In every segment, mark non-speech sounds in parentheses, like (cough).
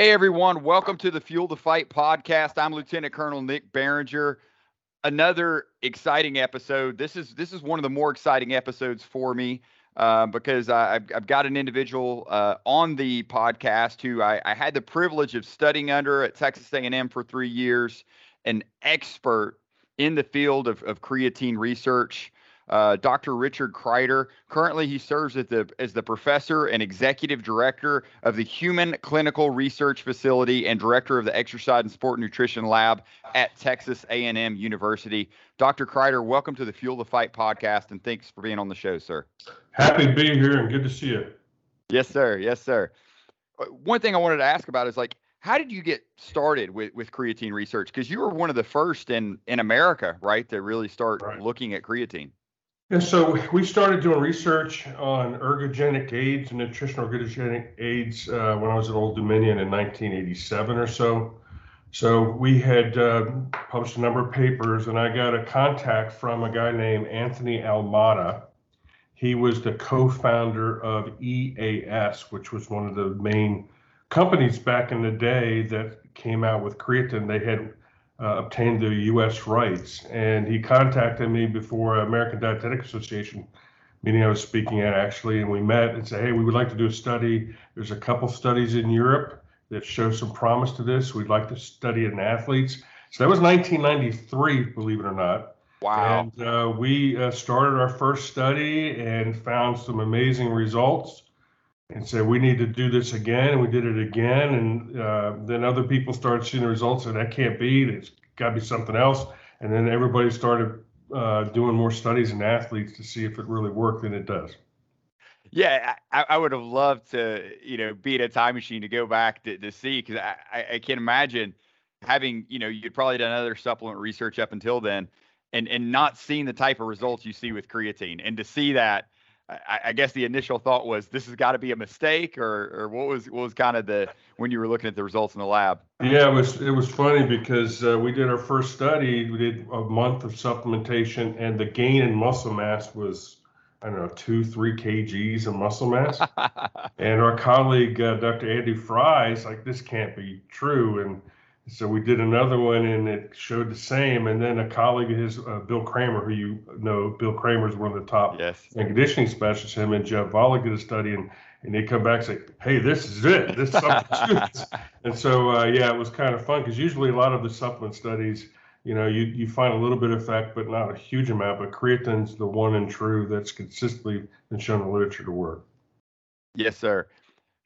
Hey everyone, welcome to the Fuel the Fight podcast. I'm Lieutenant Colonel Nick Barringer. Another exciting episode. This is this is one of the more exciting episodes for me uh, because I, have I've got an individual uh, on the podcast who I, I had the privilege of studying under at Texas A&M for three years, an expert in the field of, of creatine research uh, Dr. Richard Kreider. Currently, he serves as the, as the professor and executive director of the Human Clinical Research Facility and director of the Exercise and Sport Nutrition Lab at Texas A&M University. Dr. Kreider, welcome to the Fuel the Fight podcast, and thanks for being on the show, sir. Happy to be here and good to see you. Yes, sir. Yes, sir. Uh, one thing I wanted to ask about is like, how did you get started with, with creatine research? Because you were one of the first in, in America, right, to really start right. looking at creatine. And so we started doing research on ergogenic aids and nutritional ergogenic aids uh, when I was at Old Dominion in 1987 or so. So we had uh, published a number of papers, and I got a contact from a guy named Anthony Almada. He was the co-founder of EAS, which was one of the main companies back in the day that came out with creatine. They had uh, obtained the U.S. rights, and he contacted me before American Dietetic Association meeting I was speaking at actually, and we met and said, hey, we would like to do a study. There's a couple studies in Europe that show some promise to this. We'd like to study it in athletes. So that was 1993, believe it or not. Wow. And uh, we uh, started our first study and found some amazing results and said we need to do this again and we did it again and uh, then other people started seeing the results and that can't be it's got to be something else. And then everybody started uh, doing more studies in athletes to see if it really worked and it does. Yeah I, I would have loved to you know be in a time machine to go back to, to see because I, I can't imagine having you know you'd probably done other supplement research up until then and and not seeing the type of results you see with creatine. And to see that I, I guess the initial thought was this has got to be a mistake, or or what was what was kind of the when you were looking at the results in the lab? Yeah, it was it was funny because uh, we did our first study. We did a month of supplementation, and the gain in muscle mass was I don't know two three kgs of muscle mass. (laughs) and our colleague uh, Dr. Andy Fry is like, this can't be true, and so we did another one and it showed the same. And then a colleague of his, uh, Bill Kraemer, who you know, Bill Kraemer is one of the top yes. and conditioning specialists. Him and Jeff Volek did a study and, and they come back and say, hey, this is it. This substitutes. (laughs) and so, uh, yeah, it was kind of fun because usually a lot of the supplement studies, you know, you, you find a little bit of effect, but not a huge amount. But creatine's the one and true that's consistently been shown in the literature to work. Yes, sir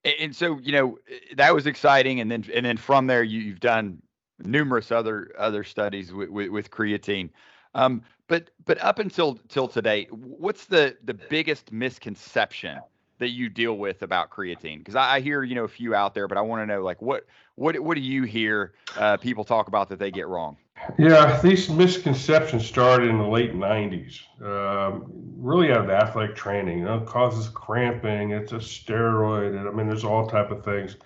and so you know that was exciting and then and then from there you, have done numerous other other studies with, with, with creatine. Um, but but up until till today what's the the biggest misconception that you deal with about creatine? Because I, I, hear you know a few out there but i want to know like what what what do you hear uh, people talk about that they get wrong yeah, these misconceptions started in the late 90s, um, really out of athletic training. You know, it causes cramping, it's a steroid, and I mean, there's all type of things.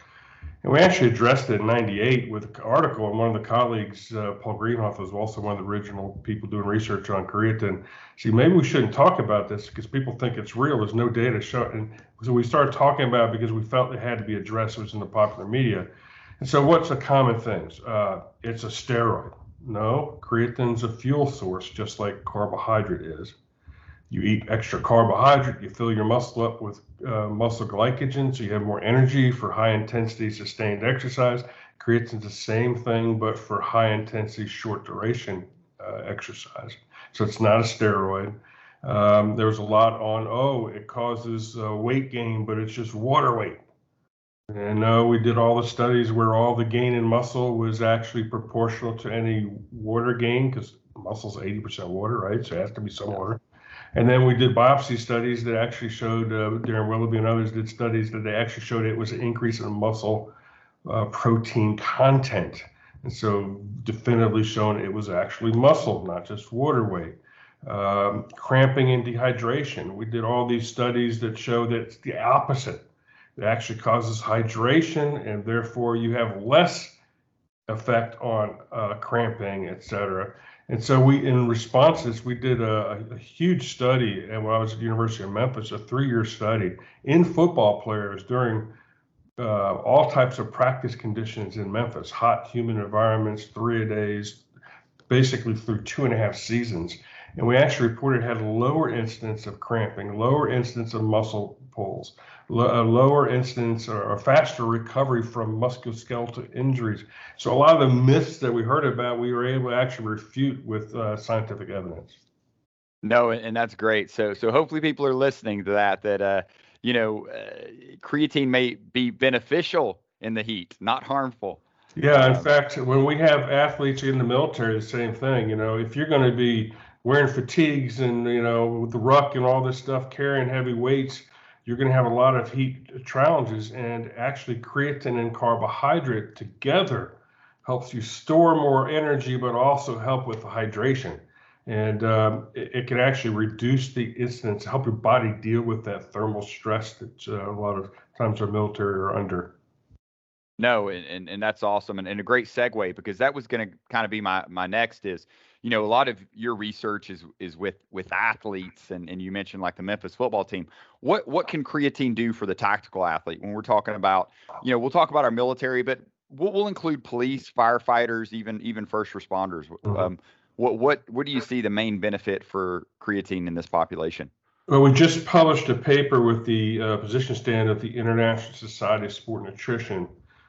And we actually addressed it in 98 with an article, and one of the colleagues, uh, Paul Greenhaff, was also one of the original people doing research on creatine. See, maybe we shouldn't talk about this because people think it's real. There's no data showing. So we started talking about it because we felt it had to be addressed. It was in the popular media. And so, what's the common things? Uh, it's a steroid no, creatine's a fuel source, just like carbohydrate is. You eat extra carbohydrate, you fill your muscle up with uh, muscle glycogen, so you have more energy for high intensity sustained exercise. Creatine's the same thing, but for high intensity, short duration uh, exercise. So it's not a steroid. Um, a lot on, oh, it causes uh, weight gain, but it's just water weight. And uh, we did all the studies where all the gain in muscle was actually proportional to any water gain because muscle's 80% water, right? So it has to be some water. And then we did biopsy studies that actually showed, uh, Darren Willoughby and others did studies that they actually showed it was an increase in muscle uh, protein content. And so definitively shown it was actually muscle, not just water weight. Um, cramping and dehydration. We did all these studies that show that it's the opposite it actually causes hydration, and therefore you have less effect on uh, cramping, et cetera. And so we, in response to this, we did a, a huge study, and when I was at the University of Memphis, a three-year study in football players during uh, all types of practice conditions in Memphis, hot, humid environments, three a days, basically through two and a half seasons. And we actually reported had lower incidence of cramping, lower incidence of muscle pulls, lo- lower incidence or faster recovery from musculoskeletal injuries. So a lot of the myths that we heard about, we were able to actually refute with uh, scientific evidence. No, and that's great. So, so hopefully people are listening to that. That uh, you know, uh, creatine may be beneficial in the heat, not harmful. Yeah, in um, fact, when we have athletes in the military, the same thing. You know, if you're going to be wearing fatigues and you know with the ruck and all this stuff, carrying heavy weights, you're going to have a lot of heat challenges. And actually, creatine and carbohydrate together helps you store more energy, but also help with the hydration and um, it, it, can actually reduce the incidence, help your body deal with that thermal stress that uh, a lot of times our military are under. No, and, and, and that's awesome, and, and a great segue because that was going to kind of be my my next is, you know, a lot of your research is is with with athletes, and and you mentioned like the Memphis football team. What what can creatine do for the tactical athlete when we're talking about, you know, we'll talk about our military, but we'll, we'll include police, firefighters, even even first responders. Mm-hmm. Um, what what what do you see the main benefit for creatine in this population? Well, we just published a paper with the uh, position stand of the International Society of Sport Nutrition.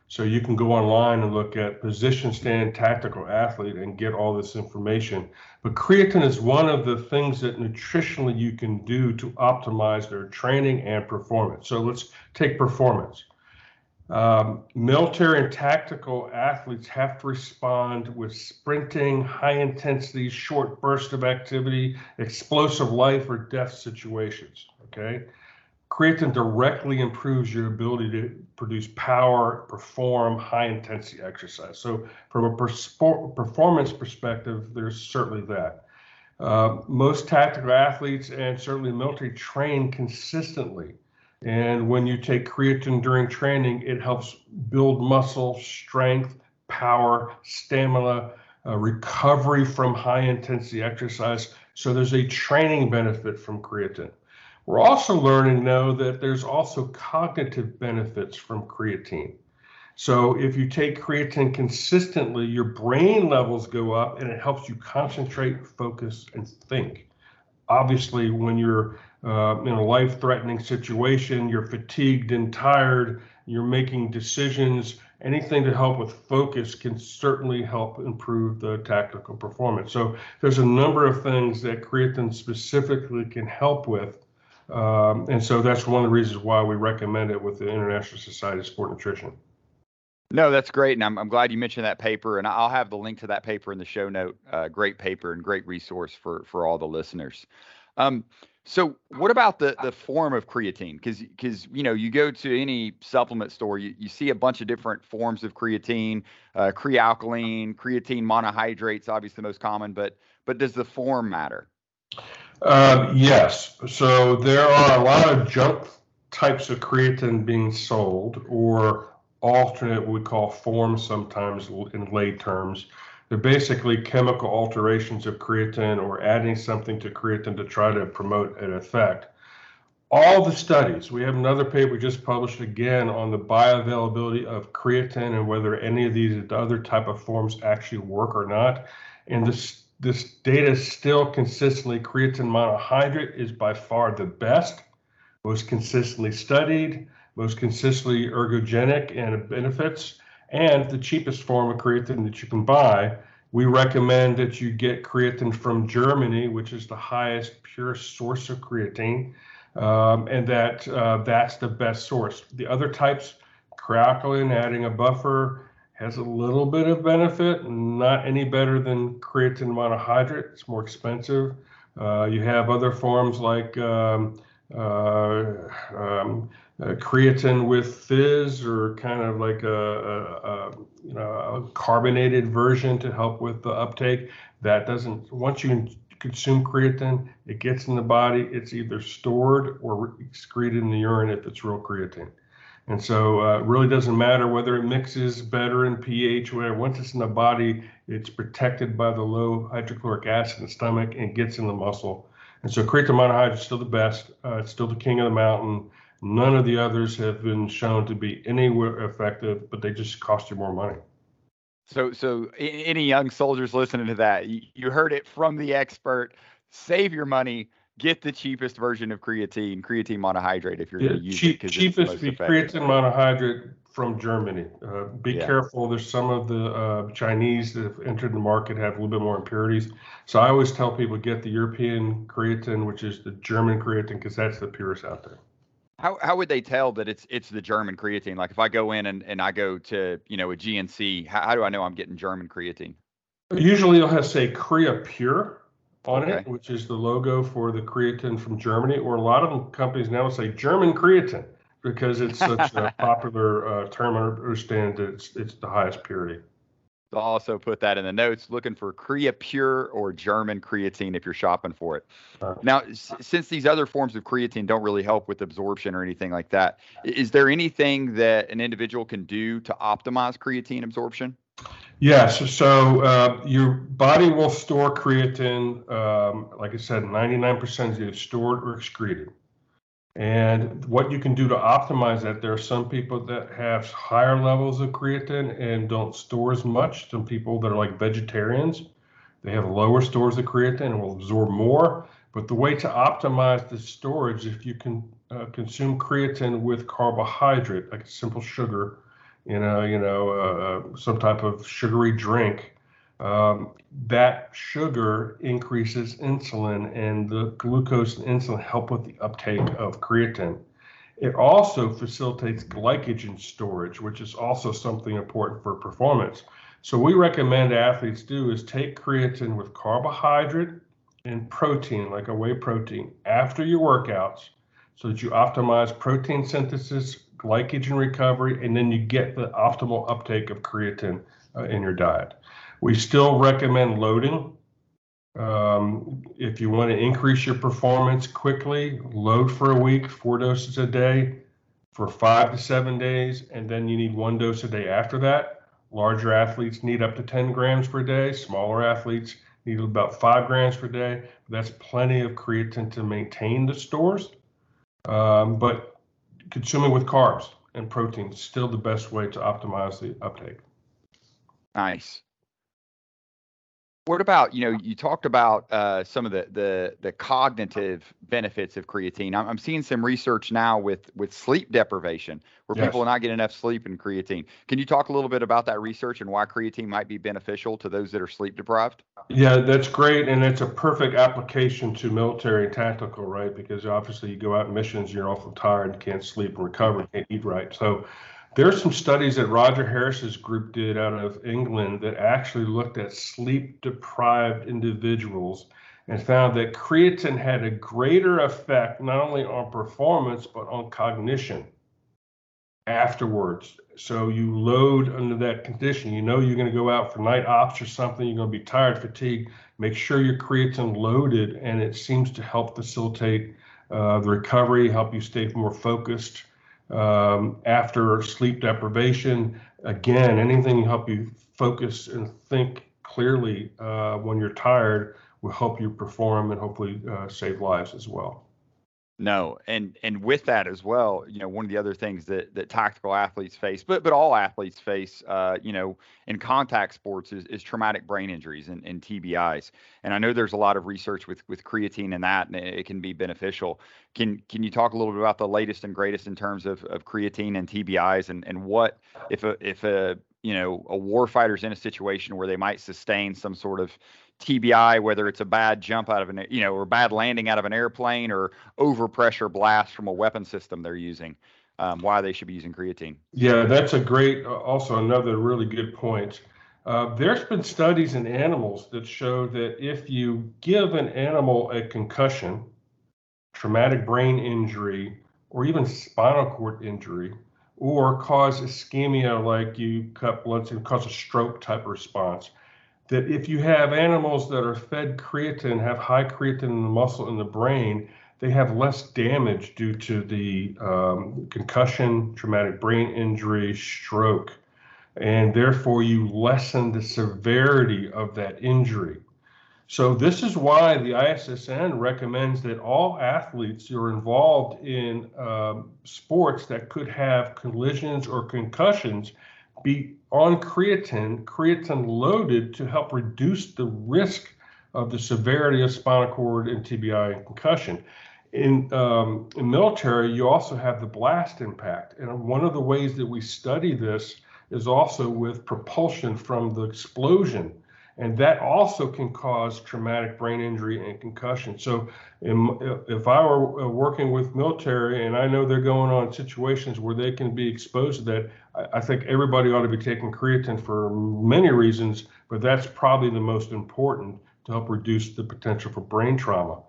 So you can go online and look at position stand tactical athlete and get all this information. But creatine is one of the things that nutritionally you can do to optimize their training and performance. So let's take performance. Um, military and tactical athletes have to respond with sprinting, high intensity, short bursts of activity, explosive life or death situations. Okay. Creatine directly improves your ability to produce power, perform high intensity exercise. So, from a performance perspective, there's certainly that. Uh, most tactical athletes and certainly military train consistently and when you take creatine during training, it helps build muscle strength, power, stamina, uh, recovery from high intensity exercise. So there's a training benefit from creatine. We're also learning now that there's also cognitive benefits from creatine. So if you take creatine consistently, your brain levels go up and it helps you concentrate, focus, and think. Obviously, when you're uh, in a life threatening situation, you're fatigued and tired, you're making decisions, anything to help with focus can certainly help improve the tactical performance. So there's a number of things that creatine specifically can help with. Um, and so that's one of the reasons why we recommend it with the International Society of Sport Nutrition. No, that's great, and I'm, I'm glad you mentioned that paper, and I'll have the link to that paper in the show note. Uh, great paper and great resource for for all the listeners. Um, so what about the the form of creatine? Because because you know you go to any supplement store, you, you see a bunch of different forms of creatine, uh, Kre-Alkalyn, creatine monohydrates, obviously the most common. But but does the form matter? Uh, yes. So there are a lot of junk types of creatine being sold, or alternate we call forms sometimes in lay terms. They're basically chemical alterations of creatine or adding something to creatine to try to promote an effect. All the studies, we have another paper just published again on the bioavailability of creatine and whether any of these other type of forms actually work or not. And this this data still consistently creatine monohydrate is by far the best, most consistently studied, most consistently ergogenic and benefits and the cheapest form of creatine that you can buy. We recommend that you get creatine from Germany, which is the highest pure source of creatine, um, and that uh, that's the best source. The other types, Kre-Alkalyn, adding a buffer, has a little bit of benefit, not any better than creatine monohydrate. It's more expensive. Uh, you have other forms like um, uh, um, uh, creatine with fizz or kind of like a, a, a, you know a carbonated version to help with the uptake. That doesn't once you consume creatine, it gets in the body. It's either stored or excreted in the urine if it's real creatine. And so uh, it really doesn't matter whether it mixes better in pH, whatever. Once it's in the body, it's protected by the low hydrochloric acid in the stomach and gets in the muscle. And so creatine monohydrate is still the best. Uh, it's still the king of the mountain. None of the others have been shown to be anywhere effective, but they just cost you more money. So, so any young soldiers listening to that, you heard it from the expert. Save your money. Get the cheapest version of creatine, creatine monohydrate, if you're yeah, going to use cheap, it. Cheapest be creatine monohydrate from Germany. Uh, be yeah. careful. There's some of the uh, Chinese that have entered the market have a little bit more impurities. So I always tell people get the European creatine, which is the German creatine, because that's the purest out there. How how would they tell that it's it's the German creatine? Like if I go in and, and I go to you know a GNC, how, how do I know I'm getting German creatine? Usually you'll have say Creapure on okay. it, which is the logo for the creatine from Germany, or a lot of companies now say German creatine because it's such a (laughs) popular uh, term. I understand that it's it's the highest purity. I'll also put that in the notes. Looking for Creapure or German creatine if you're shopping for it. Uh, now, s- since these other forms of creatine don't really help with absorption or anything like that, is there anything that an individual can do to optimize creatine absorption? Yes. So uh, your body will store creatine. Um, like I said, 99% is either stored or excreted. And what you can do to optimize that, there are some people that have higher levels of creatine and don't store as much. Some people that are like vegetarians, they have lower stores of creatine and will absorb more. But the way to optimize the storage, if you can uh, consume creatine with carbohydrate, like a simple sugar, you know, you know, uh, uh some type of sugary drink, um, that sugar increases insulin, and the glucose and insulin help with the uptake of creatine. It also facilitates glycogen storage, which is also something important for performance. So we recommend athletes do is take creatine with carbohydrate and protein, like a whey protein, after your workouts, so that you optimize protein synthesis, glycogen recovery, and then you get the optimal uptake of creatine uh, in your diet. We still recommend loading. Um, if you want to increase your performance quickly, load for a week, four doses a day for five to seven days, and then you need one dose a day after that. Larger athletes need up to 10 grams per day. Smaller athletes need about five grams per day. That's plenty of creatine to maintain the stores. Um, but consuming with carbs and protein is still the best way to optimize the uptake. Nice. What about you know you talked about uh, some of the, the the cognitive benefits of creatine. I'm, I'm seeing some research now with with sleep deprivation where yes. people are not getting enough sleep in creatine. Can you talk a little bit about that research and why creatine might be beneficial to those that are sleep deprived? Yeah, that's great, and it's a perfect application to military and tactical, right? Because obviously you go out in missions, you're awful tired, can't sleep and recover, can't eat right. So there's some studies that Roger Harris's group did out of England that actually looked at sleep deprived individuals and found that creatine had a greater effect not only on performance but on cognition afterwards. So you load under that condition. You know you're going to go out for night ops or something. You're going to be tired, fatigued. Make sure your creatine loaded, and it seems to help facilitate uh, the recovery, help you stay more focused um, after sleep deprivation. Again, anything to help you focus and think clearly uh, when you're tired will help you perform and hopefully uh, save lives as well. No, and and with that as well, you know, one of the other things that that tactical athletes face, but but all athletes face, uh, you know, in contact sports is, is traumatic brain injuries and, and TBIs. And I know there's a lot of research with with creatine and that, and it, can be beneficial. Can can you talk a little bit about the latest and greatest in terms of, of creatine and TBIs and and what if a if a you know a warfighter's in a situation where they might sustain some sort of TBI, whether it's a bad jump out of an, you know, or bad landing out of an airplane or overpressure blast from a weapon system they're using. Um, why they should be using creatine. Yeah, that's a great, also another really good point. Uh, there's been studies in animals that show that if you give an animal a concussion, traumatic brain injury, or even spinal cord injury, or cause ischemia like you cut blood and cause a stroke type response, that if you have animals that are fed creatine, have high creatine in the muscle in the brain, they have less damage due to the um, concussion, traumatic brain injury, stroke, and therefore you lessen the severity of that injury. So this is why the ISSN recommends that all athletes who are involved in um, sports that could have collisions or concussions be on creatine, creatine loaded to help reduce the risk of the severity of spinal cord and TBI and concussion. In, um, in military, you also have the blast impact. And one of the ways that we study this is also with propulsion from the explosion and that also can cause traumatic brain injury and concussion. So, in, if I were uh, working with military and I know they're going on situations where they can be exposed to that, I, I think everybody ought to be taking creatine for many reasons, but that's probably the most important to help reduce the potential for brain trauma.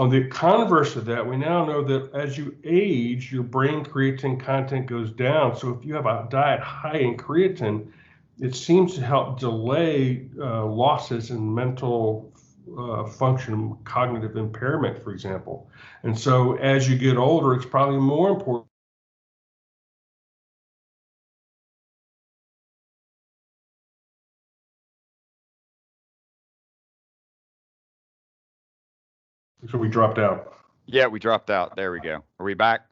On the converse of that, we now know that as you age, your brain creatine content goes down. So if you have a diet high in creatine, it seems to help delay uh, losses in mental uh, function, cognitive impairment, for example. And so as you get older, it's probably more important. So we dropped out. Yeah, we dropped out. There we go. Are we back?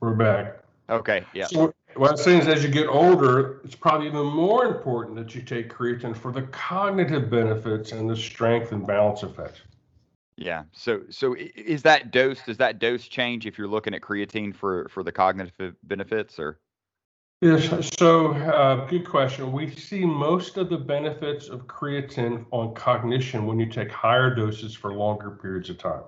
We're back. Okay. Yeah. So what I'm saying is, as you get older, it's probably even more important that you take creatine for the cognitive benefits and the strength and balance effects. Yeah. So, so is that dose? Does that dose change if you're looking at creatine for for the cognitive benefits, or? Yes. So, uh, good question. We see most of the benefits of creatine on cognition when you take higher doses for longer periods of time.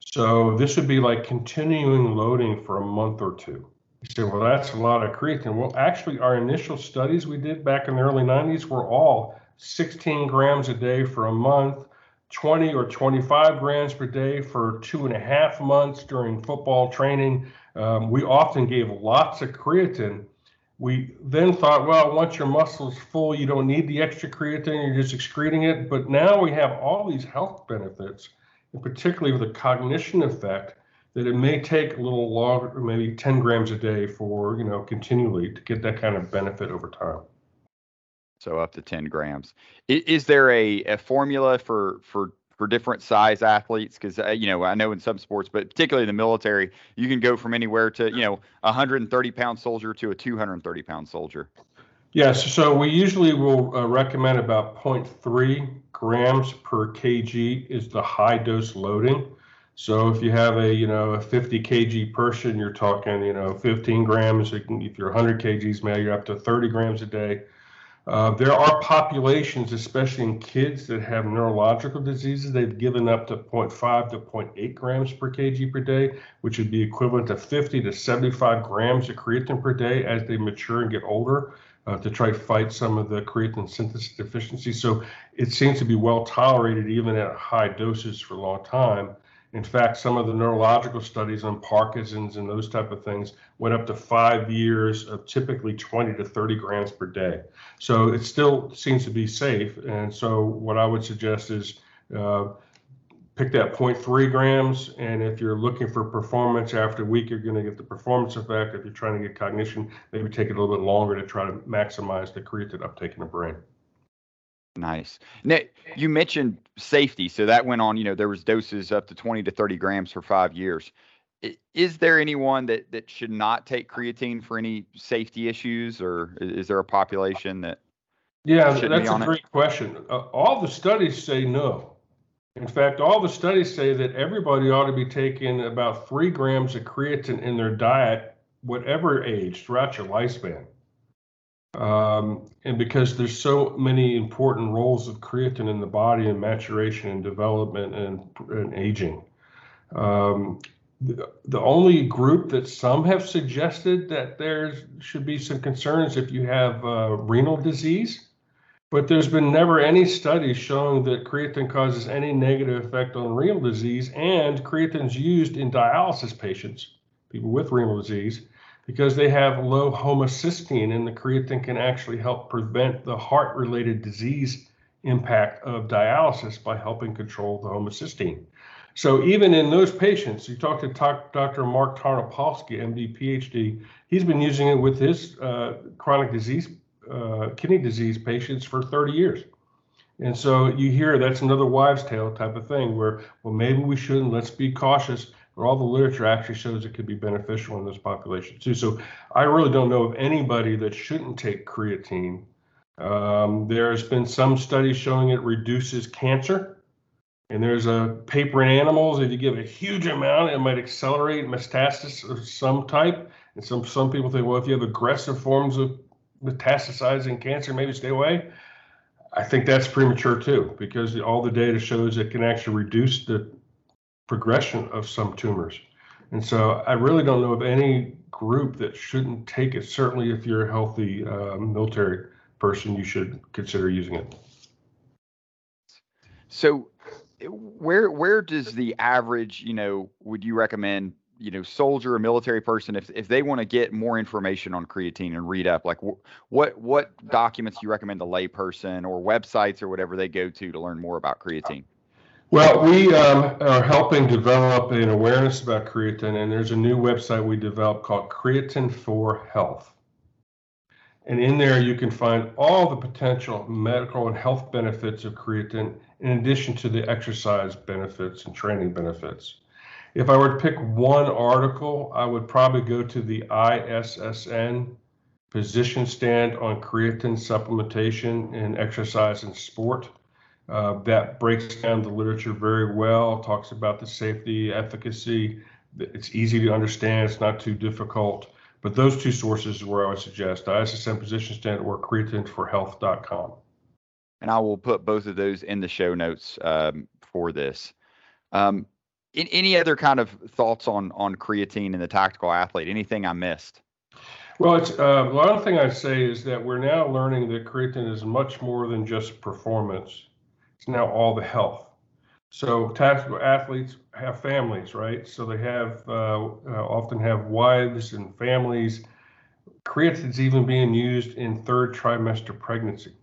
So, this would be like continuing loading for a month or two. You say, well, that's a lot of creatine. Well, actually, our initial studies we did back in the early 90s were all 16 grams a day for a month, 20 or 25 grams per day for two and a half months during football training. Um, we often gave lots of creatine. We then thought, well, once your muscle's full, you don't need the extra creatine, you're just excreting it. But now we have all these health benefits, and particularly with the cognition effect that it may take a little longer, maybe 10 grams a day for, you know, continually to get that kind of benefit over time. So up to 10 grams. Is, is there a, a formula for, for, for different size athletes? Because, uh, you know, I know in some sports, but particularly in the military, you can go from anywhere to, you know, a 130 pound soldier to a 230 pound soldier. Yes. So we usually will uh, recommend about 0.3 grams per kg is the high dose loading. So if you have a you know a 50 kg person, you're talking you know 15 grams. If you're 100 kgs male, you're up to 30 grams a day. Uh, there are populations, especially in kids that have neurological diseases, they've given up to 0.5 to 0.8 grams per kg per day, which would be equivalent to 50 to 75 grams of creatine per day as they mature and get older. Uh, to try to fight some of the creatine synthesis deficiency. So it seems to be well tolerated even at high doses for a long time. In fact, some of the neurological studies on Parkinson's and those type of things went up to five years of typically 20 to 30 grams per day. So it still seems to be safe. And so what I would suggest is uh, pick that 0.3 grams. And if you're looking for performance after a week, you're going to get the performance effect. If you're trying to get cognition, maybe take it a little bit longer to try to maximize the creatine uptake in the brain. Nice. Now, you mentioned safety, so that went on. You know, there was doses up to 20 to 30 grams for five years. Is there anyone that that should not take creatine for any safety issues, or is there a population that? Yeah, that's a great it? question. Uh, all the studies say no. In fact, all the studies say that everybody ought to be taking about three grams of creatine in their diet, whatever age, throughout your lifespan. Um, and because there's so many important roles of creatine in the body and maturation and development and, and aging. Um, the, the only group that some have suggested that there should be some concerns if you have uh, renal disease, but there's been never any study showing that creatine causes any negative effect on renal disease, and creatine's used in dialysis patients, people with renal disease, because they have low homocysteine, and the creatine can actually help prevent the heart related disease impact of dialysis by helping control the homocysteine. So even in those patients, you talk to Dr. Mark Tarnopolsky, MD, PhD, he's been using it with his uh, chronic disease, uh, kidney disease patients for 30 years. And so you hear that's another wives' tale type of thing where, well, maybe we shouldn't, let's be cautious. But all the literature actually shows it could be beneficial in this population too. So I really don't know of anybody that shouldn't take creatine. Um, there's been some studies showing it reduces cancer. And there's a paper in animals, if you give a huge amount, it might accelerate metastasis of some type. And some, some people think, well, if you have aggressive forms of metastasizing cancer, maybe stay away. I think that's premature too, because all the data shows it can actually reduce the progression of some tumors. And so I really don't know of any group that shouldn't take it. Certainly, if you're a healthy uh, military person, you should consider using it. So, where where does the average, you know, would you recommend you know soldier or military person if if they want to get more information on creatine and read up like wh- what what documents do you recommend a layperson or websites or whatever they go to to learn more about creatine well we um, are helping develop an awareness about creatine and there's a new website we developed called creatine for health and in there you can find all the potential medical and health benefits of creatine in addition to the exercise benefits and training benefits if I were to pick one article, I would probably go to the ISSN position stand on creatine supplementation in exercise and sport. Uh, that breaks down the literature very well, talks about the safety, efficacy. It's easy to understand, it's not too difficult. But those two sources is where I would suggest ISSN position stand or creatineforhealth.com. And I will put both of those in the show notes um, for this. Um, in, any other kind of thoughts on on creatine and the tactical athlete? Anything I missed? Well, it's uh, one thing I'd say is that we're now learning that creatine is much more than just performance. It's now all the health. So tactical athletes have families, right? So they have uh, uh, often have wives and families. Creatine is even being used in third trimester pregnancy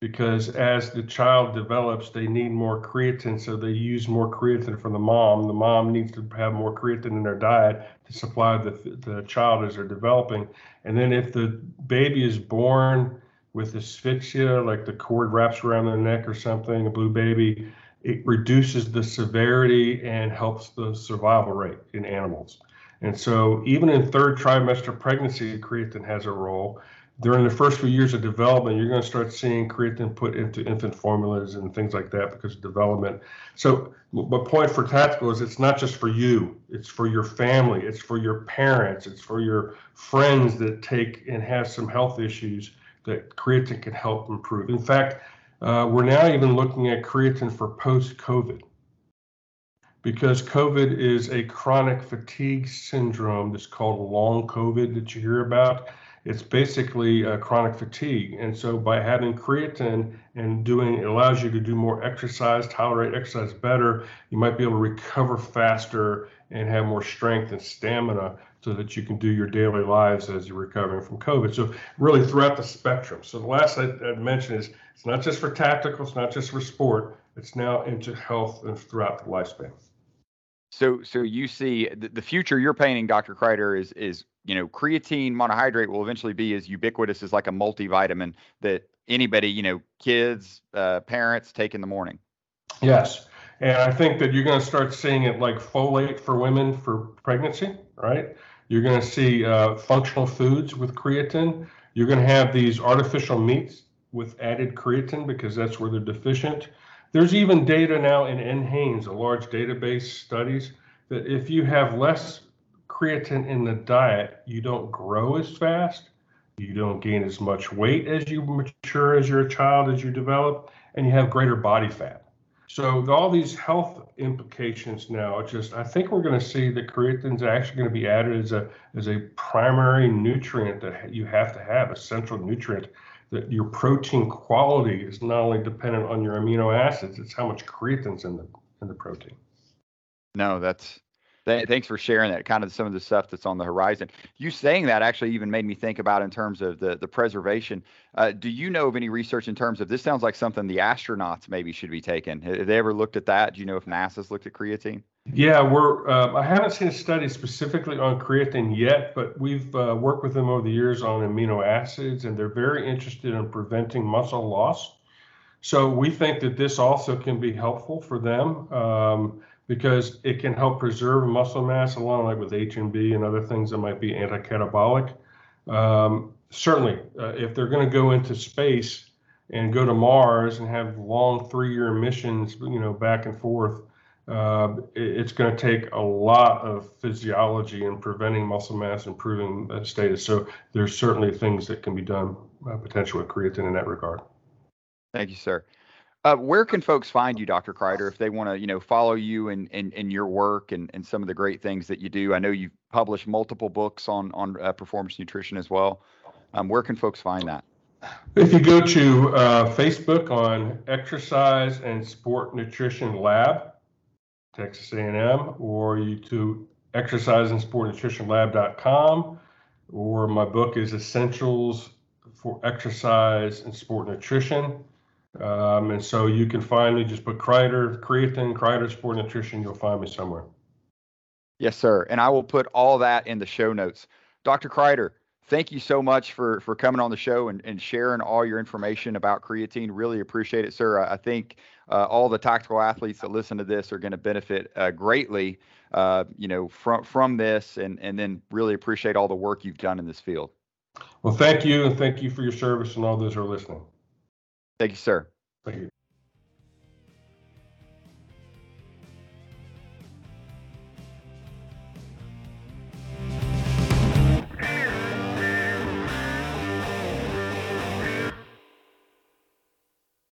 because as the child develops, they need more creatine, so they use more creatine from the mom. The mom needs to have more creatine in their diet to supply the, the child as they're developing. And then if the baby is born with asphyxia, like the cord wraps around their neck or something, a blue baby, it reduces the severity and helps the survival rate in animals. And so even in third trimester pregnancy, creatine has a role during the first few years of development, you're going to start seeing creatine put into infant formulas and things like that because of development. So, my point for tactical is it's not just for you; it's for your family, it's for your parents, it's for your friends that take and have some health issues that creatine can help improve. In fact, uh, we're now even looking at creatine for post-COVID because COVID is a chronic fatigue syndrome that's called long COVID that you hear about it's basically uh, chronic fatigue. And so by having creatine and doing it allows you to do more exercise, tolerate exercise better, you might be able to recover faster and have more strength and stamina so that you can do your daily lives as you're recovering from COVID. So really throughout the spectrum. So the last I, I'd mention is it's not just for tactical, it's not just for sport, it's now into health and throughout the lifespan. So, so you see the, the future you're painting, Dr. Kreider, is is you know creatine monohydrate will eventually be as ubiquitous as like a multivitamin that anybody, you know, kids, uh, parents take in the morning. Yes, and I think that you're going to start seeing it like folate for women for pregnancy, right? You're going to see uh, functional foods with creatine. You're going to have these artificial meats with added creatine because that's where they're deficient. There's even data now in NHANES, a large database studies, that if you have less creatine in the diet, you don't grow as fast, you don't gain as much weight as you mature as you're a child, as you develop, and you have greater body fat. So all these health implications now, just I think we're going to see that creatine is actually going to be added as a as a primary nutrient that you have to have, a central nutrient that your protein quality is not only dependent on your amino acids, it's how much creatine's in the in the protein. No, that's th- thanks for sharing that. Kind of some of the stuff that's on the horizon. You saying that actually even made me think about in terms of the the preservation. Uh, do you know of any research in terms of this? Sounds like something the astronauts maybe should be taking. Have they ever looked at that? Do you know if NASA's looked at creatine? Yeah, we're. Uh, I haven't seen a study specifically on creatine yet, but we've uh, worked with them over the years on amino acids, and they're very interested in preventing muscle loss. So we think that this also can be helpful for them um, because it can help preserve muscle mass along like with HMB and other things that might be anti-catabolic. Um, certainly, uh, if they're going to go into space and go to Mars and have long three-year missions, you know, back and forth, uh, it's going to take a lot of physiology in preventing muscle mass, improving status. So there's certainly things that can be done uh, potentially with creatine in that regard. Thank you, sir. Uh, where can folks find you, Dr. Kreider, if they want to, you know, follow you and in, in, in, your work and, and some of the great things that you do? I know you've published multiple books on on uh, performance nutrition as well. Um, where can folks find that? If you go to uh, Facebook on Exercise and Sport Nutrition Lab, Texas A&M, or you to Exercise and Sport Nutrition Lab.com, or my book is Essentials for Exercise and Sport Nutrition. Um, and so you can find me, just put Kreider, creatine, Kreider Sport Nutrition, you'll find me somewhere. Yes, sir. And I will put all that in the show notes. Dr. Kreider, thank you so much for for coming on the show and, and sharing all your information about creatine. Really appreciate it, sir. I, I think uh, all the tactical athletes that listen to this are going to benefit uh, greatly, uh, you know, from from this, and and then really appreciate all the work you've done in this field. Well, thank you, and thank you for your service and all those who are listening. Thank you, sir.